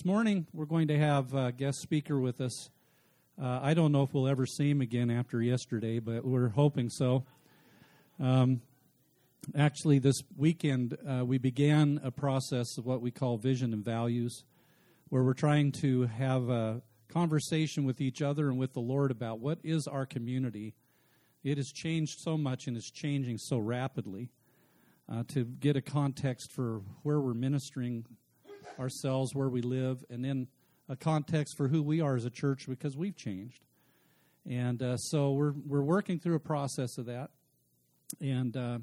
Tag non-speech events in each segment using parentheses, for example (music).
this morning we're going to have a guest speaker with us. Uh, I don't know if we'll ever see him again after yesterday, but we're hoping so. Um, actually, this weekend uh, we began a process of what we call vision and values, where we're trying to have a conversation with each other and with the Lord about what is our community. It has changed so much and is changing so rapidly. Uh, to get a context for where we're ministering ourselves, where we live, and then a context for who we are as a church because we've changed. And uh, so we're we're working through a process of that. And uh,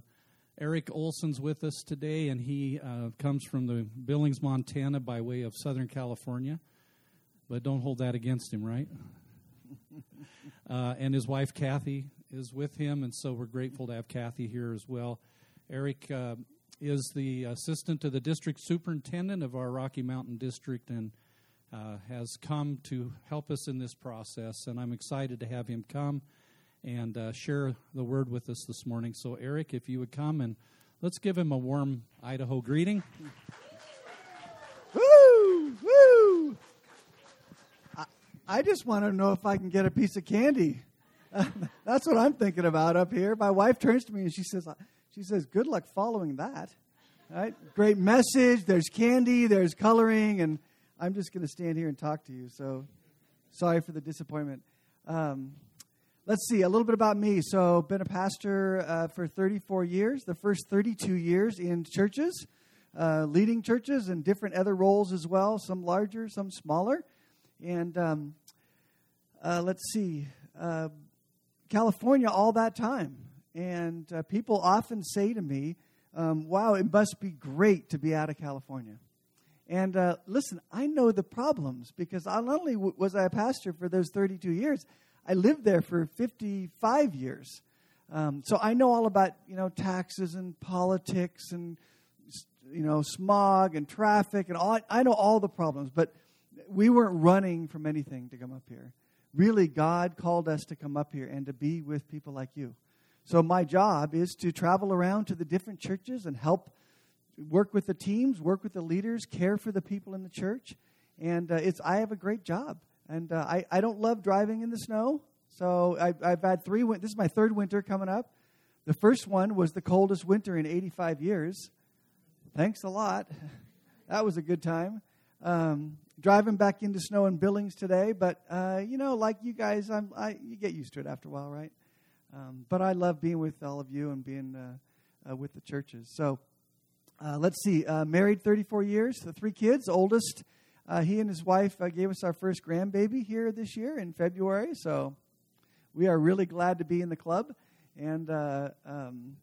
Eric Olesen's with us today, and he uh, comes from the Billings, Montana, by way of Southern California. But don't hold that against him, right? (laughs) Uh, and his wife Kathy is with him, and so we're grateful to have Kathy here as well. Eric uh, is the assistant to the district superintendent of our Rocky Mountain district and uh, has come to help us in this process. And I'm excited to have him come and uh, share the word with us this morning. So, Eric, if you would come and let's give him a warm Idaho greeting. Woo! Woo! I, I just want to know if I can get a piece of candy. (laughs) that's what I'm thinking about up here. My wife turns to me and she says, she says, Good luck following that. Right? Great message. There's candy, there's coloring, and I'm just going to stand here and talk to you. So sorry for the disappointment. Um, let's see, a little bit about me. So, been a pastor uh, for 34 years, the first 32 years in churches, uh, leading churches, and different other roles as well, some larger, some smaller. And um, uh, let's see, uh, California all that time. And uh, people often say to me, um, wow, it must be great to be out of California. And uh, listen, I know the problems because not only w- was I a pastor for those 32 years, I lived there for 55 years. Um, so I know all about you know taxes and politics and you know smog and traffic and all. I know all the problems, but we weren't running from anything to come up here. Really, God called us to come up here and to be with people like you. So my job is to travel around to the different churches and help work with the teams, work with the leaders, care for the people in the church. And uh, it's I have a great job. And uh, I, I don't love driving in the snow. So I, I've had three, win- this is my third winter coming up. The first one was the coldest winter in 85 years. Thanks a lot. (laughs) That was a good time. Um, driving back into snow in Billings today, but uh, you know, like you guys, I'm, I, you get used to it after a while, right? Um, but I love being with all of you and being uh, uh, with the churches. So uh, let's see. Uh, married 34 years, the three kids. Oldest, uh, he and his wife gave us our first grandbaby here this year in February. So we are really glad to be in the club. And um,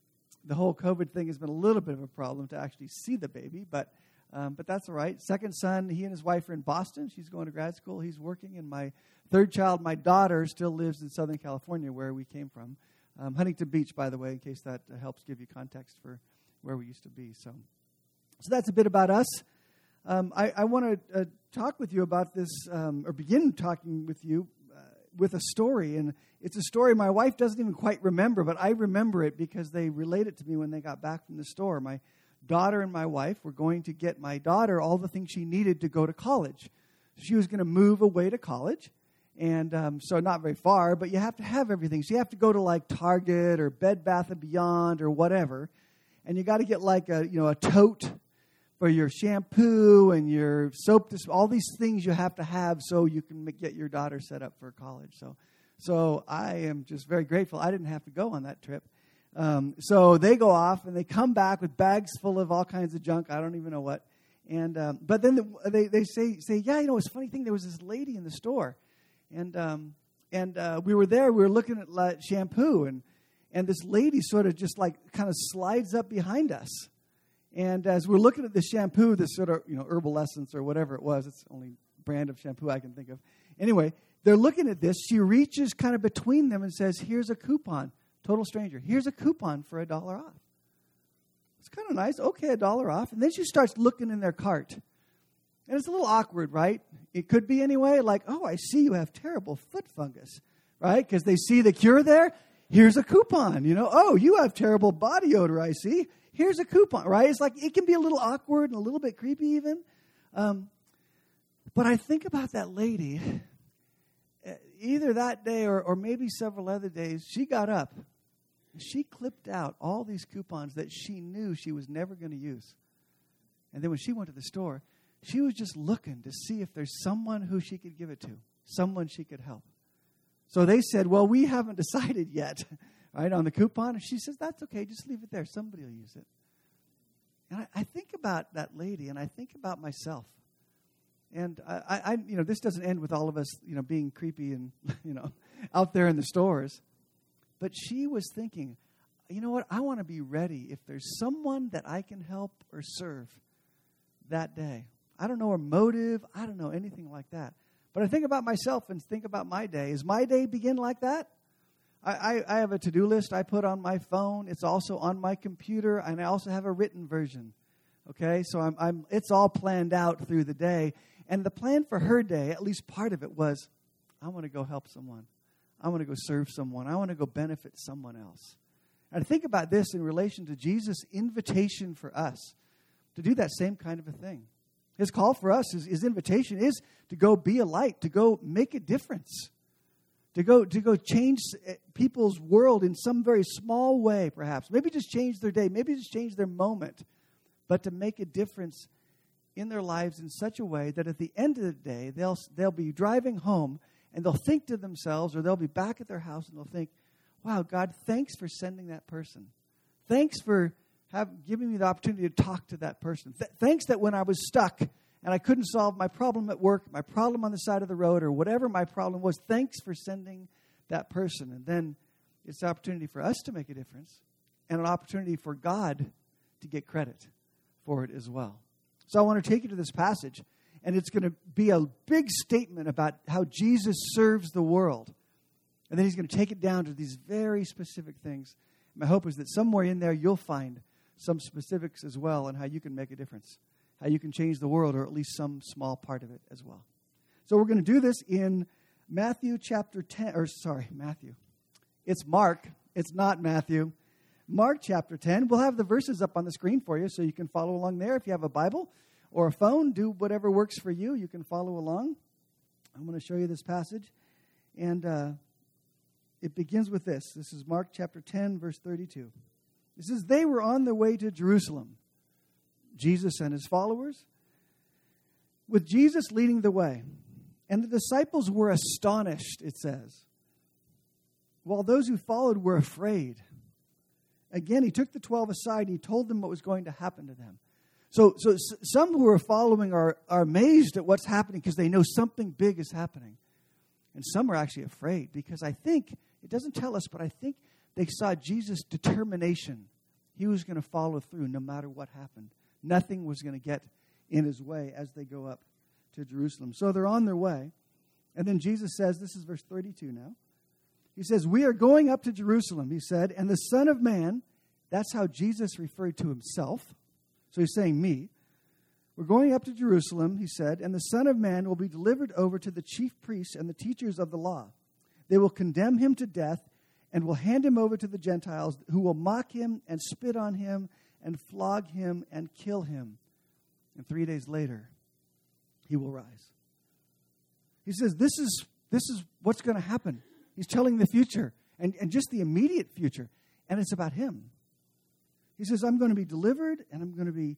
the whole COVID thing has been a little bit of a problem to actually see the baby, but. Um, but that's all right. Second son, he and his wife are in Boston. She's going to grad school. He's working. And my third child, my daughter, still lives in Southern California, where we came from. Um, Huntington Beach, by the way, in case that uh, helps give you context for where we used to be. So, so that's a bit about us. Um, I, I want to uh, talk with you about this, um, or begin talking with you uh, with a story. And it's a story my wife doesn't even quite remember, but I remember it because they relate it to me when they got back from the store. My daughter and my wife were going to get my daughter all the things she needed to go to college. She was going to move away to college, and um, so not very far, but you have to have everything. So you have to go to like Target or Bed Bath and Beyond or whatever, and you got to get like a you know a tote for your shampoo and your soap. All these things you have to have so you can get your daughter set up for college. So, so I am just very grateful. I didn't have to go on that trip. Um, so they go off and they come back with bags full of all kinds of junk. I don't even know what. And um, but then the, they they say say yeah you know it's a funny thing there was this lady in the store, and um, and uh, we were there we were looking at shampoo and and this lady sort of just like kind of slides up behind us, and as we're looking at the shampoo this sort of you know herbal essence or whatever it was it's the only brand of shampoo I can think of. Anyway, they're looking at this. She reaches kind of between them and says, "Here's a coupon." Total stranger. Here's a coupon for a dollar off. It's kind of nice. Okay, a dollar off. And then she starts looking in their cart. And it's a little awkward, right? It could be anyway, like, oh, I see you have terrible foot fungus, right? Because they see the cure there. Here's a coupon, you know. Oh, you have terrible body odor, I see. Here's a coupon, right? It's like it can be a little awkward and a little bit creepy, even. Um, But I think about that lady, uh, either that day or, or maybe several other days, she got up. She clipped out all these coupons that she knew she was never going to use. And then when she went to the store, she was just looking to see if there's someone who she could give it to, someone she could help. So they said, Well, we haven't (laughs) decided yet, right, on the coupon. And she says, That's okay, just leave it there. Somebody will use it. And I, I think about that lady and I think about myself. And I, I, you know, this doesn't end with all of us, you know, being creepy and, (laughs) you know, out there in the stores. But she was thinking, you know what? I want to be ready if there's someone that I can help or serve that day. I don't know her motive. I don't know anything like that. But I think about myself and think about my day. Is my day begin like that? I, I, I have a to do list I put on my phone. It's also on my computer, and I also have a written version. Okay, so I'm, I'm, it's all planned out through the day. And the plan for her day, at least part of it, was I want to go help someone. I want to go serve someone. I want to go benefit someone else. And I think about this in relation to Jesus' invitation for us to do that same kind of a thing. His call for us, his, his invitation is to go be a light, to go make a difference, to go, to go change eh, people's world in some very small way, perhaps. Maybe just change their day, maybe just change their moment, but to make a difference in their lives in such a way that at the end of the day, they'll, they'll be driving home and they'll think to themselves, or they'll be back at their house and they'll think, wow, God, thanks for sending that person. Thanks for have giving me the opportunity to talk to that person. Th- thanks that when I was stuck and I couldn't solve my problem at work, my problem on the side of the road, or whatever my problem was, thanks for sending that person. And then it's an opportunity for us to make a difference and an opportunity for God to get credit for it as well. So I want to take you to this passage, and it's going to be a big statement about how Jesus serves the world. And then he's going to take it down to these very specific things. My hope is that somewhere in there you'll find some specifics as well on how you can make a difference, how you can change the world, or at least some small part of it as well. So we're going to do this in Matthew chapter 10, or sorry, Matthew. It's Mark, it's not Matthew. Mark chapter 10. We'll have the verses up on the screen for you so you can follow along there. If you have a Bible or a phone, do whatever works for you. You can follow along. I'm going to show you this passage. And uh, it begins with this. This is Mark chapter 10, verse 32. It says, They were on their way to Jerusalem, Jesus and his followers, with Jesus leading the way. And the disciples were astonished, it says, while those who followed were afraid. Again, he took the 12 aside and he told them what was going to happen to them. So, so some who are following are, are amazed at what's happening because they know something big is happening. And some are actually afraid because I think, it doesn't tell us, but I think they saw Jesus' determination. He was going to follow through no matter what happened. Nothing was going to get in his way as they go up to Jerusalem. So they're on their way. And then Jesus says, this is verse 32 now. He says, We are going up to Jerusalem, he said, and the Son of Man, that's how Jesus referred to himself. So he's saying, Me. We're going up to Jerusalem, he said, and the Son of Man will be delivered over to the chief priests and the teachers of the law. They will condemn him to death and will hand him over to the Gentiles, who will mock him and spit on him and flog him and kill him. And three days later, he will rise. He says, This is, this is what's going to happen. He's telling the future and, and just the immediate future. And it's about him. He says, I'm going to be delivered and I'm going to be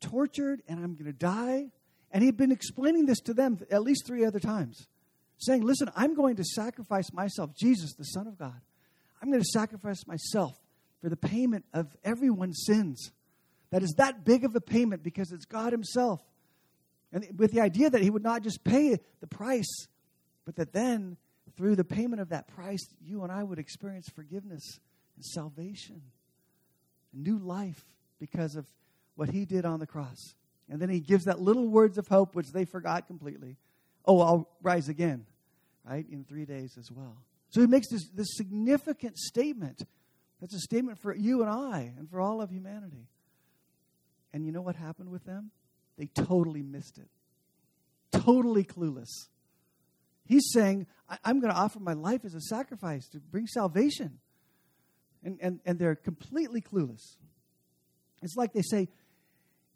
tortured and I'm going to die. And he'd been explaining this to them at least three other times, saying, Listen, I'm going to sacrifice myself, Jesus, the Son of God. I'm going to sacrifice myself for the payment of everyone's sins. That is that big of a payment because it's God Himself. And with the idea that He would not just pay the price, but that then through the payment of that price, you and I would experience forgiveness and salvation, a new life because of what He did on the cross. And then He gives that little words of hope, which they forgot completely. Oh, I'll rise again, right, in three days as well. So he makes this, this significant statement. That's a statement for you and I and for all of humanity. And you know what happened with them? They totally missed it. Totally clueless. He's saying, I'm going to offer my life as a sacrifice to bring salvation. And, and, and they're completely clueless. It's like they say,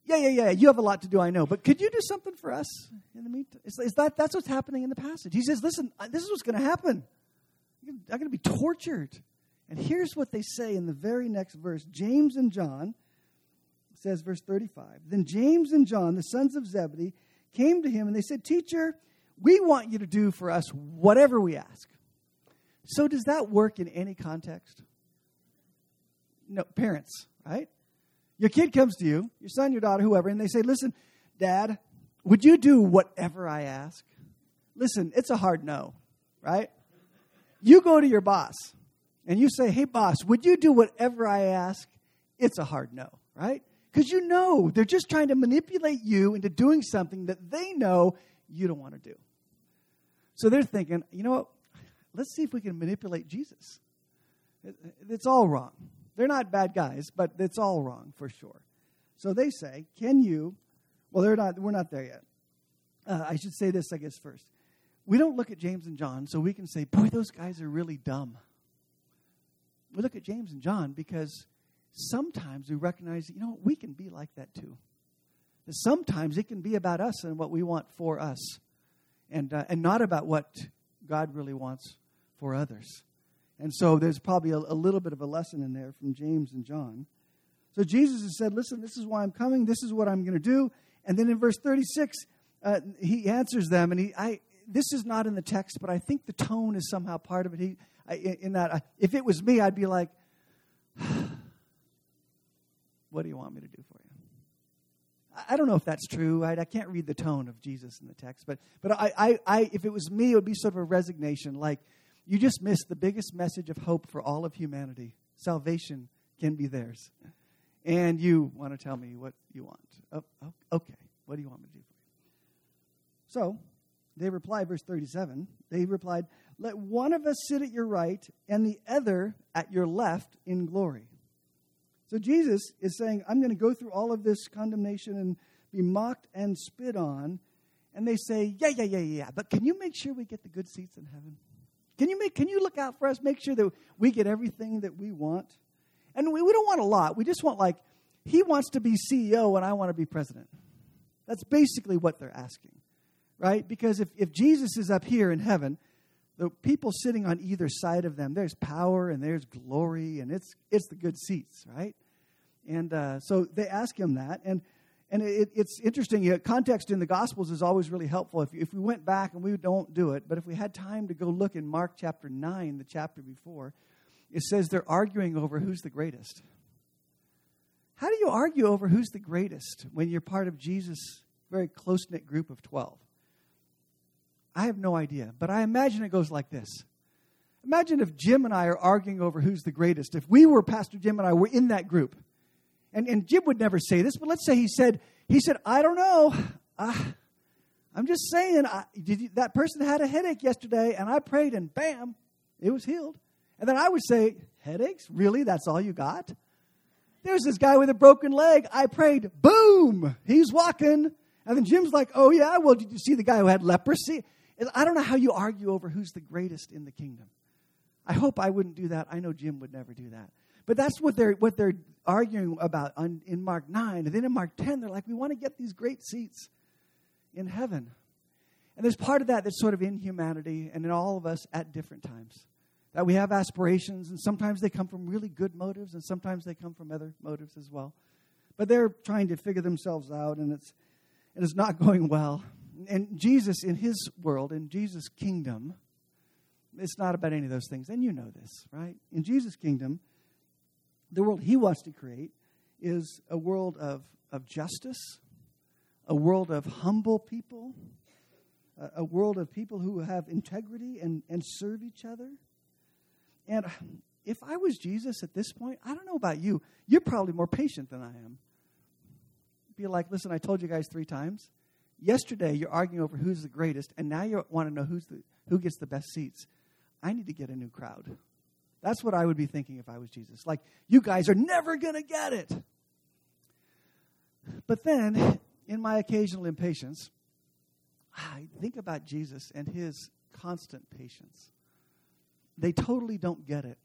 Yeah, yeah, yeah. You have a lot to do, I know. But could you do something for us in the meantime? Is, is that that's what's happening in the passage? He says, "Listen, this is what's going to happen. I'm going to be tortured." And here's what they say in the very next verse. James and John says, verse 35. Then James and John, the sons of Zebedee, came to him and they said, "Teacher, we want you to do for us whatever we ask." So does that work in any context? No, parents, right? Your kid comes to you, your son, your daughter, whoever, and they say, Listen, dad, would you do whatever I ask? Listen, it's a hard no, right? You go to your boss and you say, Hey, boss, would you do whatever I ask? It's a hard no, right? Because you know they're just trying to manipulate you into doing something that they know you don't want to do. So they're thinking, you know what? Let's see if we can manipulate Jesus. It's all wrong. They're not bad guys, but it's all wrong for sure. So they say, Can you? Well, they're not, we're not there yet. Uh, I should say this, I guess, first. We don't look at James and John so we can say, Boy, those guys are really dumb. We look at James and John because sometimes we recognize, you know, we can be like that too. That sometimes it can be about us and what we want for us, and, uh, and not about what God really wants for others. And so there's probably a, a, little bit of a lesson in there from James and John. So Jesus has said, Listen, this is why I'm coming. This is what I'm going to do. And then in verse 36, uh, he answers them. And he, I, this is not in the text, but I think the tone is somehow part of it. He, I, in that, I, if it was me, I'd be like, (sighs) What do you want me to do for you? I don't know if that's true. I, I, can't read the tone of Jesus in the text, but but I, I, I, if it was me, it would be sort of a resignation, like you just missed the biggest message of hope for all of humanity. Salvation can be theirs. And you want to tell me what you want. Oh, oh, okay, what do you want me to do for you? So they replied, verse 37, they replied, Let one of us sit at your right and the other at your left in glory. So Jesus is saying, I'm going to go through all of this condemnation and be mocked and spit on. And they say, Yeah, yeah, yeah, yeah, but can you make sure we get the good seats in heaven? Can you, make, can you look out for us? Make sure that we get everything that we want? And we, we don't want a lot. We just want, like, he wants to be CEO and I want to be president. That's basically what they're asking, right? Because if, if Jesus is up here in heaven, the people sitting on either side of them, there's power and there's glory and it's, it's the good seats, right? And uh, so they ask him that. And and it, it's interesting. You know, context in the Gospels is always really helpful. If, if we went back, and we don't do it, but if we had time to go look in Mark chapter 9, the chapter before, it says they're arguing over who's the greatest. How do you argue over who's the greatest when you're part of Jesus' very close knit group of 12? I have no idea, but I imagine it goes like this. Imagine if Jim and I are arguing over who's the greatest. If we were, Pastor Jim and I were in that group, and, and Jim would never say this, but let's say he said, he said, I don't know. Uh, I'm just saying, I, you, that person had a headache yesterday, and I prayed, and bam, it was healed. And then I would say, Headaches? Really? That's all you got? There's this guy with a broken leg. I prayed, boom, he's walking. And then Jim's like, Oh, yeah, well, did you see the guy who had leprosy? I don't know how you argue over who's the greatest in the kingdom. I hope I wouldn't do that. I know Jim would never do that. But that's what they're, what they're arguing about on, in Mark 9. And then in Mark 10, they're like, we want to get these great seats in heaven. And there's part of that that's sort of in humanity and in all of us at different times. That we have aspirations, and sometimes they come from really good motives, and sometimes they come from other motives as well. But they're trying to figure themselves out, and it's, and it's not (laughs) going well. And Jesus, in his world, in Jesus' kingdom, it's not about any of those things. And you know this, right? In Jesus' kingdom, the world he wants to create is a world of, of justice, a world of humble people, a, a world of people who have integrity and, and serve each other. And if I was Jesus at this point, I don't know about you, you're probably more patient than I am. Be like, listen, I told you guys three times. Yesterday you're arguing over who's the greatest, and now you want to know who's the, who gets the best seats. I need to get a new crowd. That's what I would be thinking if I was Jesus. Like, you guys are never going to get it. But then, in my occasional impatience, I think about Jesus and his constant patience. They totally don't get it.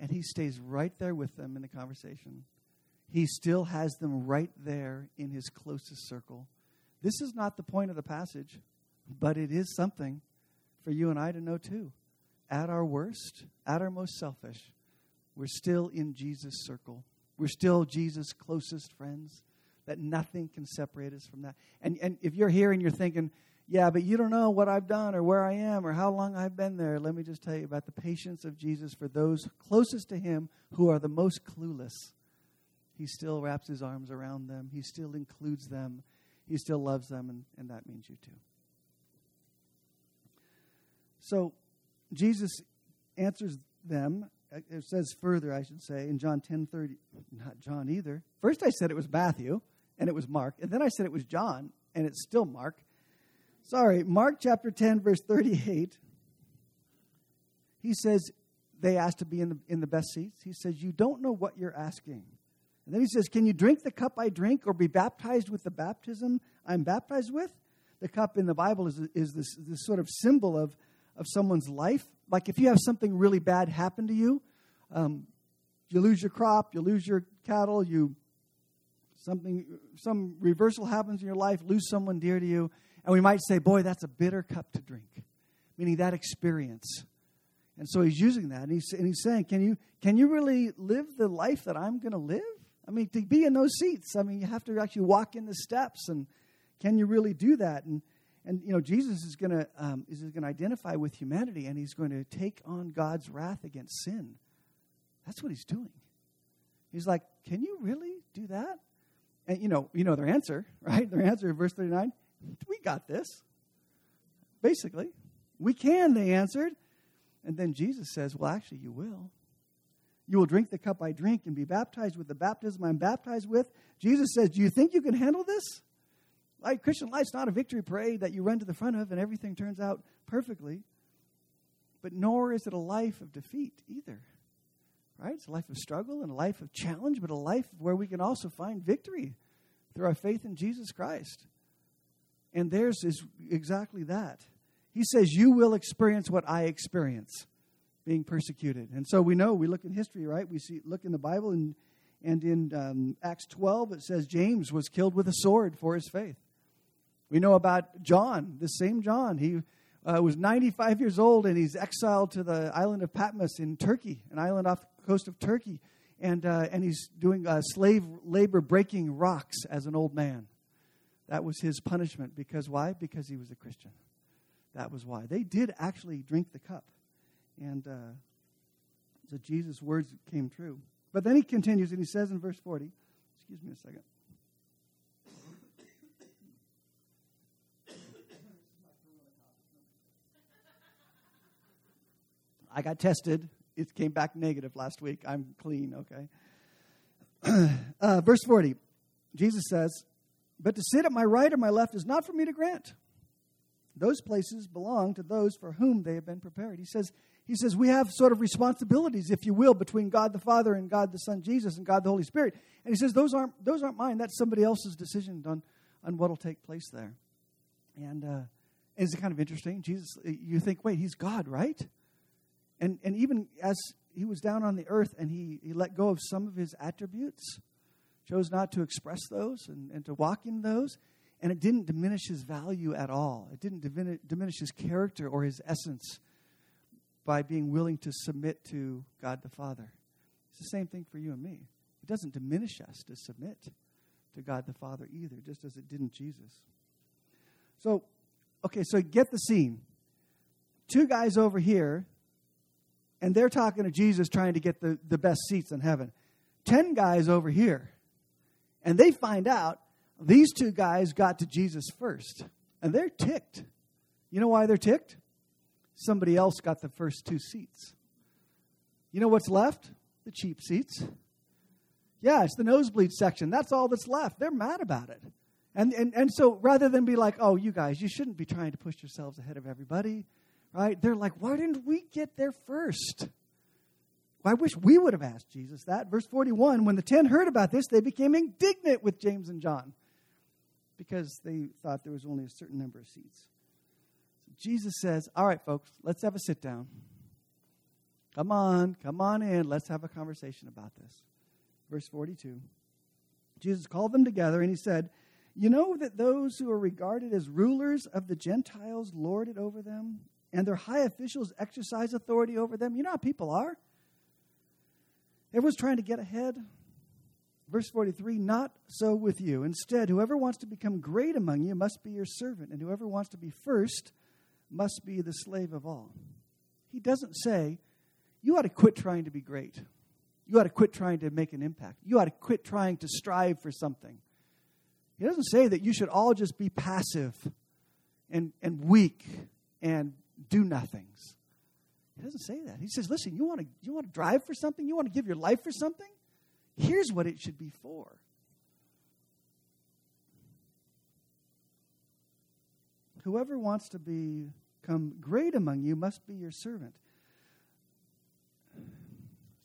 And he stays right there with them in the conversation. He still has them right there in his closest circle. This is not the point of the passage, but it is something for you and I to know too. At our worst, at our most selfish, we're still in Jesus' circle. We're still Jesus' closest friends, that nothing can separate us from that. And, and if you're here and you're thinking, yeah, but you don't know what I've done or where I am or how long I've been there, let me just tell you about the patience of Jesus for those closest to him who are the most clueless. He still wraps his arms around them, he still includes them, he still loves them, and, and that means you too. So Jesus answers them. It says further, I should say, in John 10 30, not John either. First I said it was Matthew, and it was Mark. And then I said it was John, and it's still Mark. Sorry, Mark chapter 10, verse 38. He says, they asked to be in the, in the best seats. He says, You don't know what you're asking. And then he says, Can you drink the cup I drink or be baptized with the baptism I'm baptized with? The cup in the Bible is, is this, this sort of symbol of, of someone's life. Like if you have something really bad happen to you, um, you lose your crop, you lose your cattle, you something some reversal happens in your life, lose someone dear to you, and we might say, boy, that's a bitter cup to drink, meaning that experience. And so he's using that, and he's, and he's saying, can you, can you really live the life that I'm going to live? I mean, to be in those seats, I mean, you have to actually walk in the steps, and can you really do that? And, and you know, Jesus is going to um, is going to identify with humanity, and he's going to take on God's wrath against sin. That's what he's doing. He's like, can you really do that? And you know, you know their answer, (laughs) right? Their answer in verse 39 we got this. Basically, we can, they answered. And then Jesus says, Well, actually, you will. You will drink the cup I drink and be baptized with the baptism I'm baptized with. Jesus says, Do you think you can handle this? Like Christian life's not a victory parade that you run to the front of and everything turns out perfectly. But nor is it a life of defeat either. Right? It's a life of struggle and a life of challenge, but a life where we can also find victory through our faith in Jesus Christ. And theirs is exactly that. He says, You will experience what I experience, being persecuted. And so we know, we look in history, right? We see, look in the Bible, and, and in um, Acts 12, it says James was killed with a sword for his faith. We know about John, the same John. He uh, was 95 years old, and he's exiled to the island of Patmos in Turkey, an island off the coast of Turkey. And, uh, and he's doing uh, slave labor breaking rocks as an old man. That was his punishment. Because why? Because he was a Christian. That was why. They did actually drink the cup. And uh, so Jesus' words came true. But then he continues and he says in verse 40, excuse me a second. I got tested. It came back negative last week. I'm clean, okay? (clears throat) uh, verse 40, Jesus says, but to sit at my right or my left is not for me to grant. Those places belong to those for whom they have been prepared. He says, he says we have sort of responsibilities, if you will, between God the Father and God the Son Jesus and God the Holy Spirit. And he says those aren't those aren't mine. That's somebody else's decision on on what'll take place there. And uh, it's kind of interesting. Jesus, you think, wait, he's God, right? And and even as he was down on the earth and he, he let go of some of his attributes, chose not to express those and, and to walk in those. And it didn't diminish his value at all. It didn't diminish his character or his essence by being willing to submit to God the Father. It's the same thing for you and me. It doesn't diminish us to submit to God the Father either, just as it didn't Jesus. So, okay, so get the scene. Two guys over here, and they're talking to Jesus trying to get the, the best seats in heaven. Ten guys over here and they find out these two guys got to Jesus first. And they're ticked. You know why they're ticked? Somebody else got the first two seats. You know what's left? The cheap seats. Yeah, it's the nosebleed section. That's all that's left. They're mad about it. And, and, and so rather than be like, oh, you guys, you shouldn't be trying to push yourselves ahead of everybody, right? They're like, why didn't we get there first? I wish we would have asked Jesus that. Verse 41 When the ten heard about this, they became indignant with James and John because they thought there was only a certain number of seats. Jesus says, All right, folks, let's have a sit down. Come on, come on in. Let's have a conversation about this. Verse 42 Jesus called them together and he said, You know that those who are regarded as rulers of the Gentiles lord it over them, and their high officials exercise authority over them? You know how people are? Everyone's trying to get ahead. Verse 43 Not so with you. Instead, whoever wants to become great among you must be your servant, and whoever wants to be first must be the slave of all. He doesn't say, You ought to quit trying to be great. You ought to quit trying to make an impact. You ought to quit trying to strive for something. He doesn't say that you should all just be passive and, and weak and do nothings. He doesn't say that. He says, listen, you want to you want to drive for something? You want to give your life for something? Here's what it should be for. Whoever wants to become great among you must be your servant.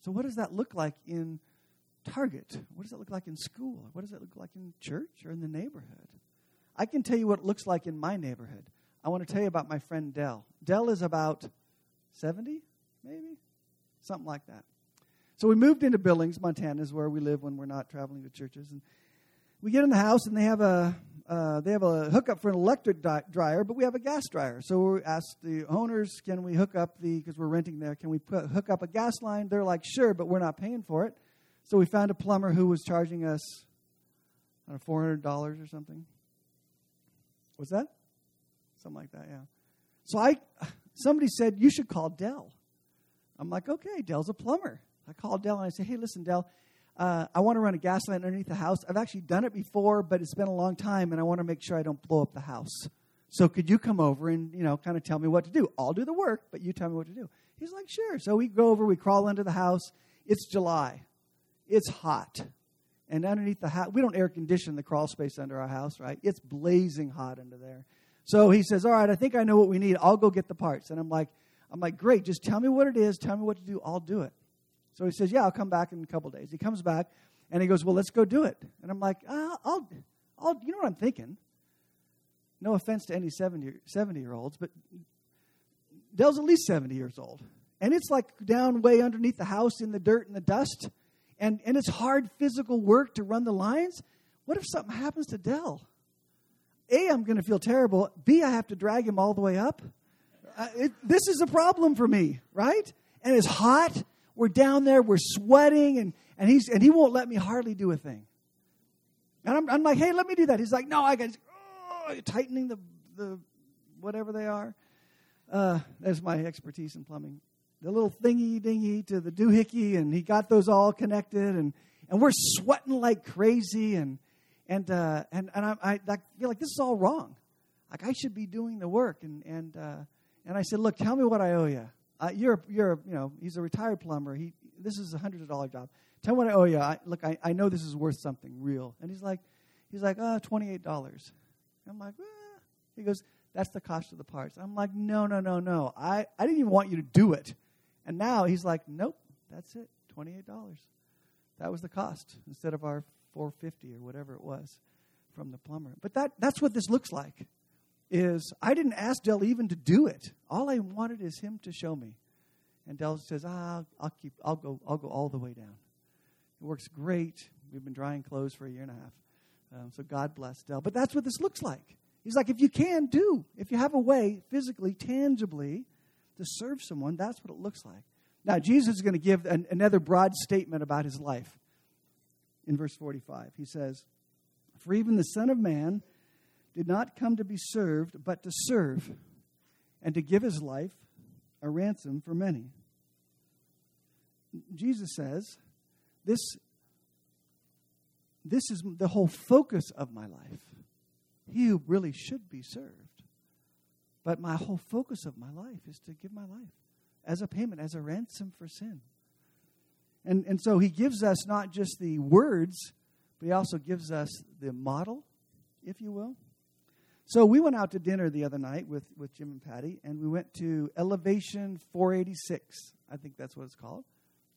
So, what does that look like in Target? What does that look like in school? What does that look like in church or in the neighborhood? I can tell you what it looks like in my neighborhood. I want to tell you about my friend Dell. Dell is about 70, maybe? Something like that. So we moved into Billings, Montana, is where we live when we're not traveling to churches. And we get in the house, and they have a uh, they have a hookup for an electric di- dryer, but we have a gas dryer. So we asked the owners, "Can we hook up the because we're renting there? Can we put, hook up a gas line?" They're like, "Sure, but we're not paying for it." So we found a plumber who was charging us hundred dollars or something. Was that? Something like that, yeah. So I somebody said you should call Dell. I'm like, okay, Dell's a plumber. I called Dell and I said, hey, listen, Dell, uh, I want to run a gas line underneath the house. I've actually done it before, but it's been a long time, and I want to make sure I don't blow up the house. So could you come over and you know kind of tell me what to do? I'll do the work, but you tell me what to do. He's like, sure. So we go over, we crawl into the house. It's July, it's hot, and underneath the house, we don't air condition the crawl space under our house, right? It's blazing hot under there. So he says, all right, I think I know what we need. I'll go get the parts. And I'm like, I'm like, great. Just tell me what it is. Tell me what to do. I'll do it. So he says, Yeah, I'll come back in a couple days. He comes back and he goes, Well, let's go do it. And I'm like, uh, I'll, I'll, you know what I'm thinking? No offense to any 70, 70 year olds, but Dell's at least 70 years old. And it's like down way underneath the house in the dirt and the dust. And, and it's hard physical work to run the lines. What if something happens to Dell? A, I'm going to feel terrible. B, I have to drag him all the way up. Uh, it, this is a problem for me, right? And it's hot we're down there, we're sweating, and, and, he's, and he won't let me hardly do a thing. And I'm, I'm like, hey, let me do that. He's like, no, I got oh, tightening the, the whatever they are. Uh, that's my expertise in plumbing. The little thingy dingy to the doohickey, and he got those all connected, and, and we're sweating like crazy, and and uh, and and I, I, I, feel like this is all wrong. Like I should be doing the work, and and uh, and I said, look, tell me what I owe you. Uh, you're, you're, you know, he's a retired plumber. He, this is a hundred dollar job. Tell me what I owe you. I, look, I, I know this is worth something real. And he's like, he's like, uh, twenty eight dollars. I'm like, ah. he goes, that's the cost of the parts. I'm like, no, no, no, no. I, I didn't even want you to do it. And now he's like, nope, that's it, twenty eight dollars. That was the cost instead of our four fifty or whatever it was from the plumber. But that, that's what this looks like is I didn't ask Dell even to do it. All I wanted is him to show me. And Dell says, ah, I'll keep, I'll go, I'll go all the way down. It works great. We've been drying clothes for a year and a half. Um, so God bless Dell. But that's what this looks like. He's like, if you can do, if you have a way physically, tangibly to serve someone, that's what it looks like. Now, Jesus is going to give an, another broad statement about his life in verse 45. He says, For even the Son of Man did not come to be served, but to serve, and to give his life a ransom for many. Jesus says, This, this is the whole focus of my life. He who really should be served. But my whole focus of my life is to give my life as a payment, as a ransom for sin. And, and so he gives us not just the words, but he also gives us the model, if you will. So we went out to dinner the other night with, with Jim and Patty, and we went to Elevation 486. I think that's what it's called.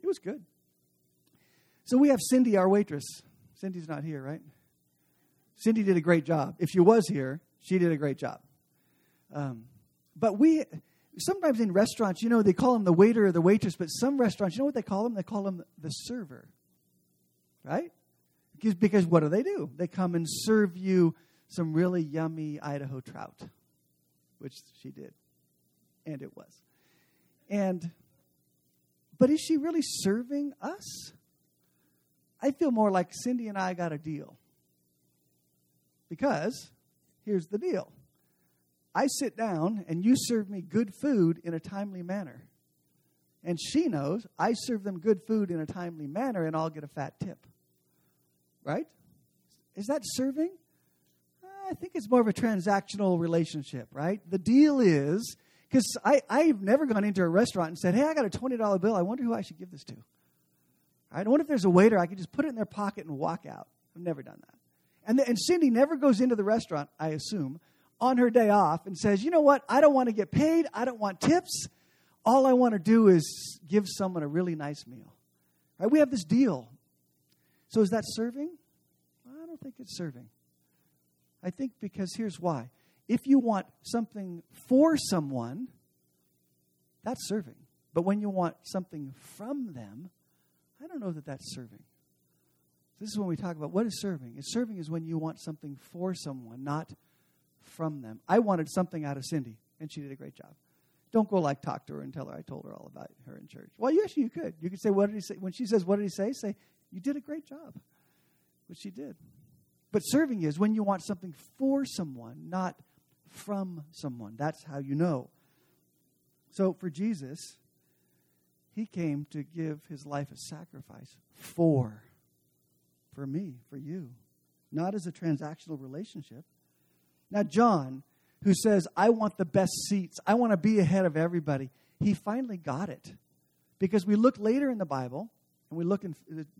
It was good. So we have Cindy, our waitress. Cindy's not here, right? Cindy did a great job. If she was here, she did a great job. Um, but we, sometimes in restaurants, you know, they call them the waiter or the waitress, but some restaurants, you know what they call them? They call them the server, right? Because, because what do they do? They come and serve you some really yummy Idaho trout, which she did. And it was. And, but is she really serving us? I feel more like Cindy and I got a deal. Because here's the deal I sit down and you serve me good food in a timely manner. And she knows I serve them good food in a timely manner and I'll get a fat tip. Right? Is that serving? I think it's more of a transactional relationship, right? The deal is because I've never gone into a restaurant and said, hey, I got a $20 bill. I wonder who I should give this to. I wonder if there's a waiter I could just put it in their pocket and walk out. I've never done that. And, the, and Cindy never goes into the restaurant, I assume, on her day off and says, you know what? I don't want to get paid. I don't want tips. All I want to do is give someone a really nice meal. Right? We have this deal. So is that serving? I don't think it's serving. I think because here's why. If you want something for someone, that's serving. But when you want something from them, I don't know that that's serving. This is when we talk about what is serving. Is serving is when you want something for someone, not from them. I wanted something out of Cindy, and she did a great job. Don't go like talk to her and tell her I told her all about her in church. Well, yes, you could. You could say, "What did he say?" When she says, "What did he say?" Say, "You did a great job," which she did. But serving is when you want something for someone, not from someone. That's how you know. So for Jesus, he came to give his life a sacrifice for for me, for you, not as a transactional relationship. Now John, who says, "I want the best seats. I want to be ahead of everybody." He finally got it. Because we look later in the Bible, and we look in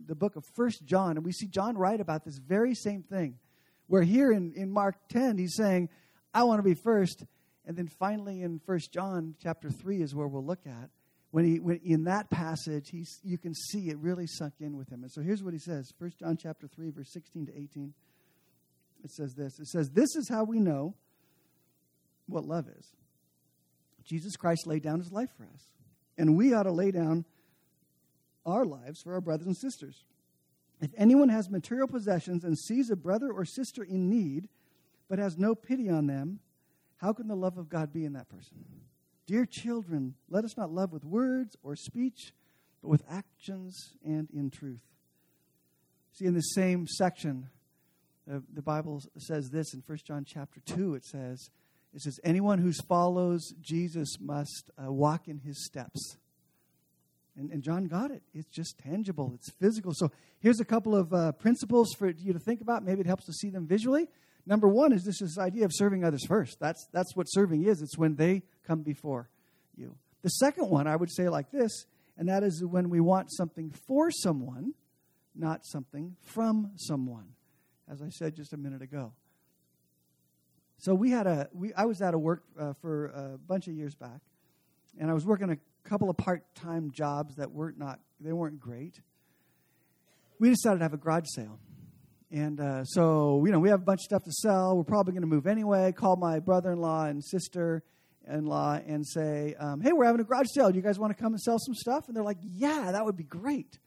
the book of First John, and we see John write about this very same thing. Where here in, in Mark 10, he's saying, I want to be first. And then finally in First John chapter 3 is where we'll look at. When he when in that passage, he's, you can see it really sunk in with him. And so here's what he says. First John chapter 3, verse 16 to 18. It says this. It says, This is how we know what love is. Jesus Christ laid down his life for us. And we ought to lay down our lives for our brothers and sisters. If anyone has material possessions and sees a brother or sister in need, but has no pity on them, how can the love of God be in that person? Dear children, let us not love with words or speech, but with actions and in truth. See, in the same section, uh, the Bible says this in 1 John chapter 2. It says, it says, anyone who follows Jesus must uh, walk in his steps. And, and John got it. It's just tangible, it's physical. So here's a couple of uh, principles for you to think about. Maybe it helps to see them visually. Number one is this, this idea of serving others first. That's, that's what serving is, it's when they come before you. The second one I would say like this, and that is when we want something for someone, not something from someone, as I said just a minute ago. So we had a, we, I was out of work uh, for a bunch of years back, and I was working a couple of part-time jobs that weren't not they weren't great. We decided to have a garage sale. And uh, so, you know, we have a bunch of stuff to sell. We're probably going to move anyway. Call my brother in law and sister in law and say, um, hey, we're having a garage sale. Do you guys want to come and sell some stuff? And they're like, yeah, that would be great.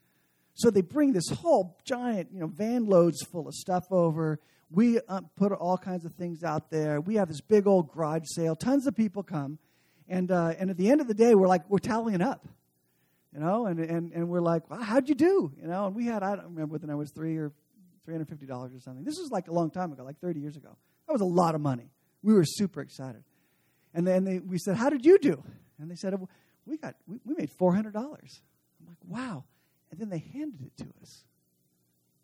So they bring this whole giant, you know, van loads full of stuff over. We uh, put all kinds of things out there. We have this big old garage sale. Tons of people come. And, uh, and at the end of the day, we're like, we're tallying up, you know, and, and, and we're like, well, how'd you do? You know, and we had, I don't remember when I was three or $350 or something. This was like a long time ago, like 30 years ago. That was a lot of money. We were super excited. And then they, we said, how did you do? And they said, we got, we, we made $400. I'm like, wow. And then they handed it to us.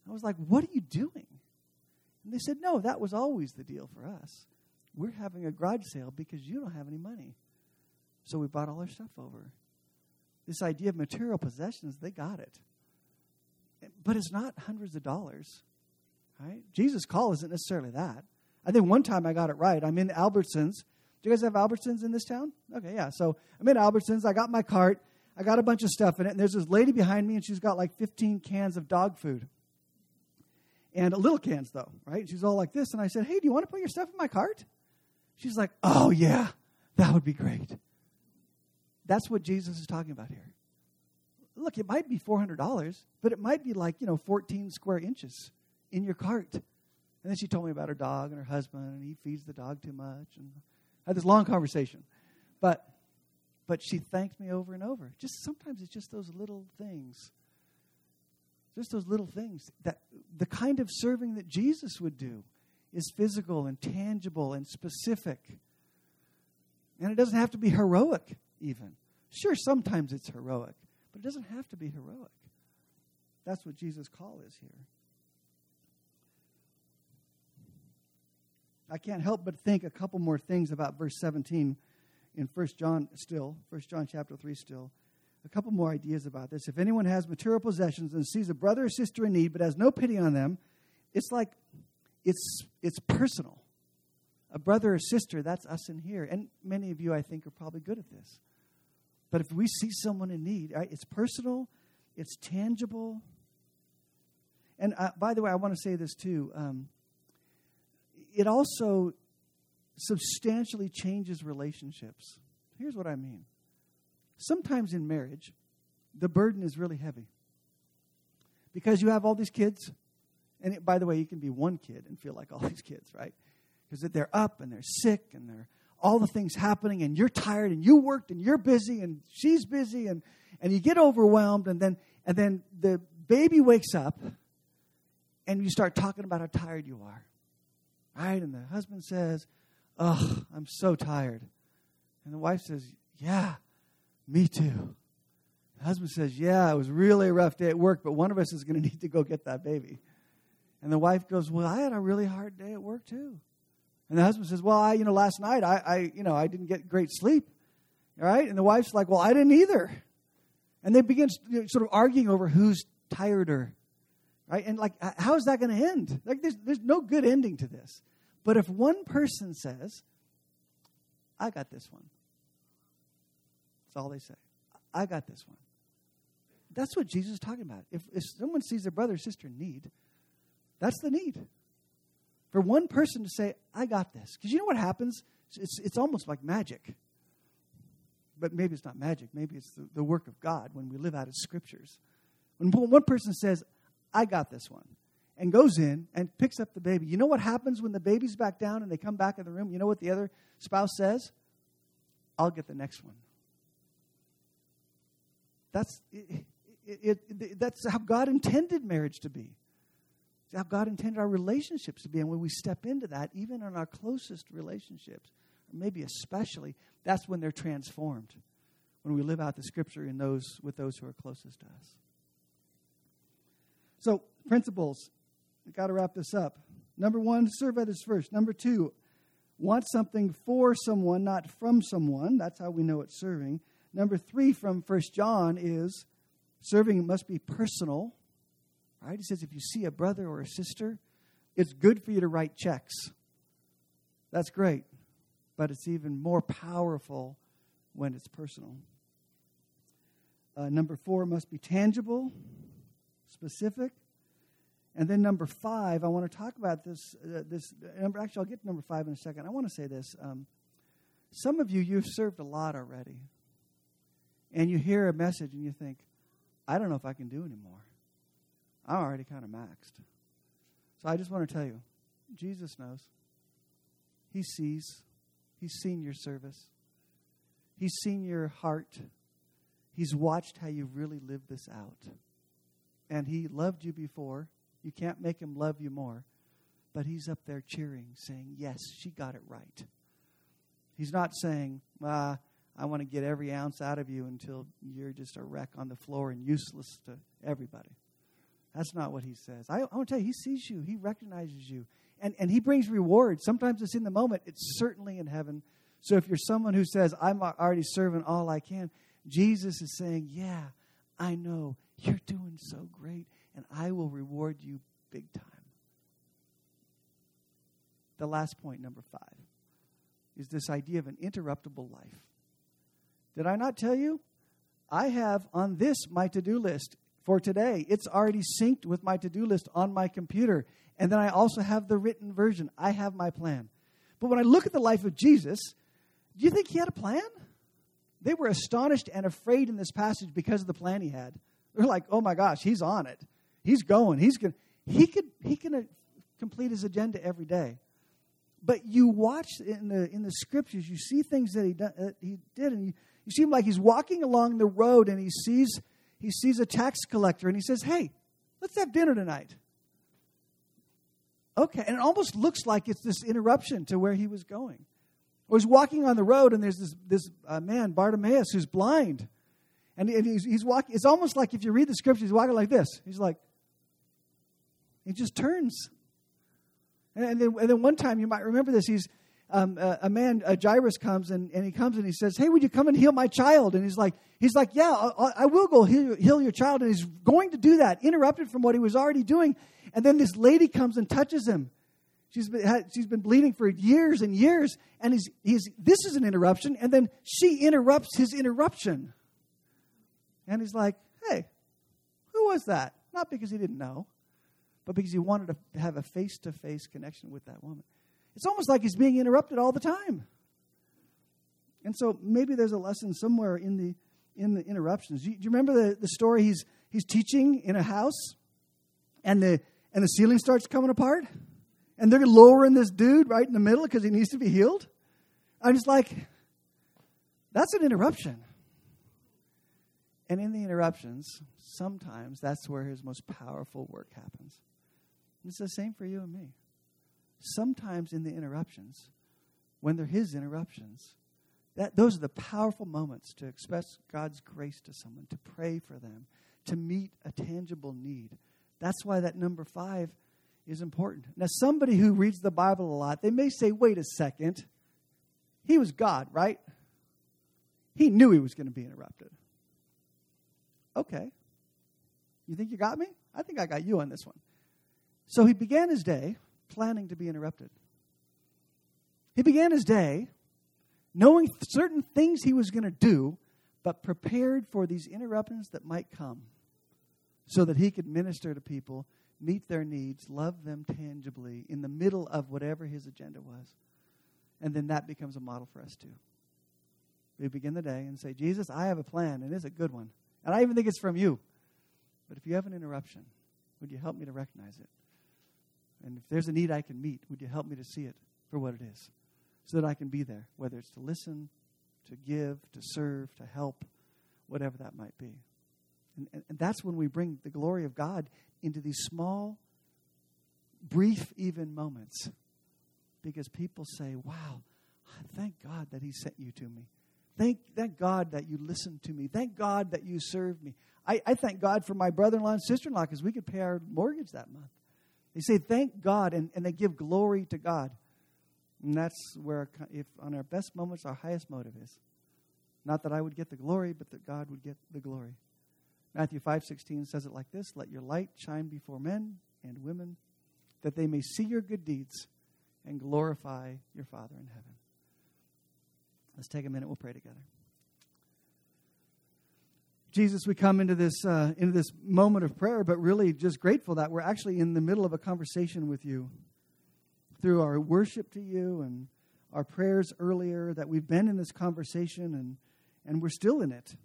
I was like, what are you doing? And they said, no, that was always the deal for us. We're having a garage sale because you don't have any money. So we brought all our stuff over. This idea of material possessions, they got it. But it's not hundreds of dollars. Right? Jesus' call isn't necessarily that. I think one time I got it right. I'm in Albertsons. Do you guys have Albertsons in this town? Okay, yeah. So I'm in Albertsons. I got my cart. I got a bunch of stuff in it. And there's this lady behind me, and she's got like 15 cans of dog food. And little cans, though, right? She's all like this. And I said, Hey, do you want to put your stuff in my cart? She's like, Oh, yeah, that would be great. That's what Jesus is talking about here. Look, it might be $400, but it might be like, you know, 14 square inches. in your cart. And then she told me about her dog and her husband, and he feeds the dog too much. And I had this long conversation. But but she thanked me over and over. Just sometimes it's just those little things. Just those little things that the kind of serving that Jesus would do is physical and tangible and specific. And it doesn't have to be heroic, even. Sure, sometimes it's heroic, but it doesn't have to be heroic. That's what Jesus' call is here. I can't help but think a couple more things about verse 17 in 1 John still, 1 John chapter 3 still. A couple more ideas about this. If anyone has material possessions and sees a brother or sister in need but has no pity on them, it's like it's it's personal. A brother or sister, that's us in here. And many of you I think are probably good at this. But if we see someone in need, it's personal, it's tangible. And uh, by the way, I want to say this too. Um, it also substantially changes relationships. Here's what I mean. Sometimes in marriage, the burden is really heavy because you have all these kids. And it, by the way, you can be one kid and feel like all these kids, right? Because they're up and they're sick and they're all the things happening and you're tired and you worked and you're busy and she's busy and, and you get overwhelmed and then and then the baby wakes up and you start talking about how tired you are right? And the husband says, Oh, I'm so tired. And the wife says, Yeah, me too. The husband says, Yeah, it was really a rough day at work, but one of us is going (laughs) to need to go get that baby. And the wife goes, Well, I had a really hard day at work too. And the husband says, Well, I, you know, last night I, I you know, I didn't get great sleep. All right? And the wife's like, Well, I didn't either. And they begin sort of arguing over who's tireder. Right? And like, how is that going to end? Like, there's, there's no good ending to this. But if one person says, I got this one, that's all they say. I got this one. That's what Jesus is talking about. If, if someone sees their brother or sister in need, that's the need. For one person to say, I got this. Because you know what happens? It's, it's almost like magic. But maybe it's not magic. Maybe it's the, the work of God when we live out of scriptures. When one person says, I got this one, and goes in and picks up the baby. You know what happens when the baby's back down and they come back in the room? You know what the other spouse says? I'll get the next one. That's, it, it, it, that's how God intended marriage to be. It's how God intended our relationships to be. And when we step into that, even in our closest relationships, maybe especially, that's when they're transformed. When we live out the scripture in those with those who are closest to us. So, principles I got to wrap this up. Number one, serve others first. Number two, want something for someone, not from someone. That's how we know it's serving. Number three from First John is serving must be personal. Right? He says if you see a brother or a sister, it's good for you to write checks. That's great. But it's even more powerful when it's personal. Uh, number four must be tangible, specific. And then number five, I want to talk about this. Uh, this number. Actually, I'll get to number five in a second. I want to say this. Um, some of you, you've served a lot already, and you hear a message and you think, "I don't know if I can do anymore. I'm already kind of maxed." So I just want to tell you, Jesus knows. He sees. He's seen your service. He's seen your heart. He's watched how you've really lived this out. And he loved you before you can't make him love you more. But he's up there cheering, saying, Yes, she got it right. He's not saying, ah, I want to get every ounce out of you until you're just a wreck on the floor and useless to everybody. That's not what he says. I, I want to tell you, he sees you, he recognizes you, and, and he brings reward. Sometimes it's in the moment, it's certainly in heaven. So if you're someone who says, I'm already serving all I can, Jesus is saying, Yeah, I know. You're doing so great and I will reward you big time. The last point, number five, is this idea of an interruptible life. Did I not tell you? I have on this my to do list for today. It's already synced with my to do list on my computer. And then I also have the written version. I have my plan. But when I look at the life of Jesus, do you think he had a plan? They were astonished and afraid in this passage because of the plan he had. They're like, oh my gosh, he's on it. He's going. He's going. he could he can uh, complete his agenda every day. But you watch in the in the scriptures, you see things that he uh, he did, and you, you see him like he's walking along the road, and he sees he sees a tax collector, and he says, "Hey, let's have dinner tonight." Okay, and it almost looks like it's this interruption to where he was going. Or he's walking on the road, and there's this this uh, man Bartimaeus who's blind, and, and he's, he's walking. It's almost like if you read the scriptures, he's walking like this. He's like, he just turns. And, and, then, and then one time, you might remember this, he's, um, a, a, man, a Jairus comes and, and he comes and he says, "Hey, would you come and heal my child?" And he's like, he's like, "Yeah, I, I will go heal, heal, your child." And he's going to do that, interrupted from what he was already doing. And then this lady comes and touches him. She's been she's been bleeding for years and years, and he's he's this is an interruption. And then she interrupts his interruption. And he's like, hey, who was that? Not because he didn't know, but because he wanted to have a face to face connection with that woman. It's almost like he's being interrupted all the time. And so maybe there's a lesson somewhere in the in the interruptions. Do you, do you remember the, the story? He's he's teaching in a house, and the and the ceiling starts coming apart, and they're lowering this dude right in the middle because he needs to be healed. I'm just like, that's an interruption. And in the interruptions, sometimes that's where his most powerful work happens. It's the same for you and me. Sometimes in the interruptions, when they're his interruptions, that, those are the powerful moments to express God's grace to someone, to pray for them, to meet a tangible need. That's why that number five is important. Now, somebody who reads the Bible a lot, they may say, wait a second. He was God, right? He knew he was going to be interrupted. Okay. You think you got me? I think I got you on this one. So he began his day planning to be interrupted. He began his day knowing certain things he was going to do, but prepared for these interruptions that might come so that he could minister to people, meet their needs, love them tangibly in the middle of whatever his agenda was. And then that becomes a model for us too. We begin the day and say, Jesus, I have a plan, and it's a good one. And I even think it's from you. But if you have an interruption, would you help me to recognize it? And if there's a need I can meet, would you help me to see it for what it is? So that I can be there, whether it's to listen, to give, to serve, to help, whatever that might be. And, and, and that's when we bring the glory of God into these small, brief, even moments. Because people say, wow, thank God that He sent you to me. Thank, thank God that you listened to me. Thank God that you served me. I, I thank God for my brother in law and sister in law because we could pay our mortgage that month. They say, thank God, and, and they give glory to God. And that's where, if on our best moments, our highest motive is. Not that I would get the glory, but that God would get the glory. Matthew 5:16 says it like this, "Let your light shine before men and women, that they may see your good deeds and glorify your Father in heaven." Let's take a minute. We'll pray together. Jesus, we come into this uh, into this moment of prayer, but really just grateful that we're actually in the middle of a conversation with you through our worship to you and our prayers earlier. That we've been in this conversation and and we're still in it.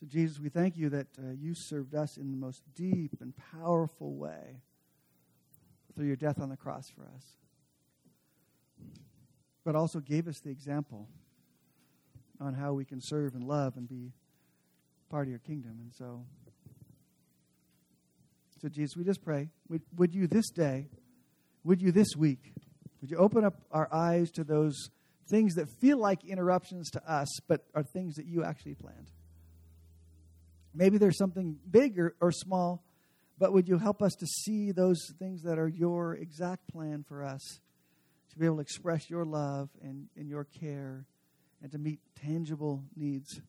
So, Jesus, we thank you that uh, you served us in the most deep and powerful way through your death on the cross for us but also gave us the example on how we can serve and love and be part of your kingdom. And so, so Jesus, we just pray, would, would you this day, would you this week, would you open up our eyes to those things that feel like interruptions to us, but are things that you actually planned? Maybe there's something big or, or small, but would you help us to see those things that are your exact plan for us? to be able to express your love and, and your care and to meet tangible needs.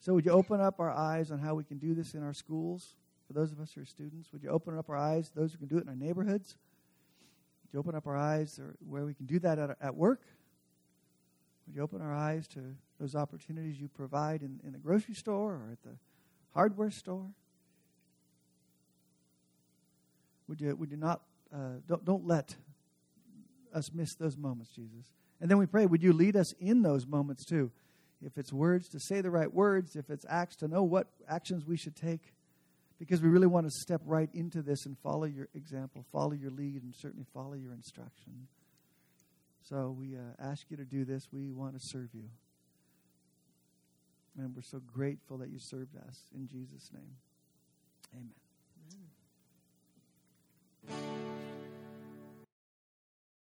So, would you open up our eyes on how we can do this in our schools for those of us who are students? Would you open up our eyes, those who can do it in our neighborhoods? Would you open up our eyes where we can do that at, at work? Would you open our eyes to those opportunities you provide in, in the grocery store or at the hardware store? Would you, would you not, uh, don't, don't let us miss those moments, Jesus. And then we pray, would you lead us in those moments too? If it's words, to say the right words. If it's acts, to know what actions we should take. because we really want to step right into this and follow your example, follow your lead, and certainly follow your instruction. So we uh, ask you to do this. We want to serve you. And we're so grateful that you served us. In Jesus' name, amen. amen.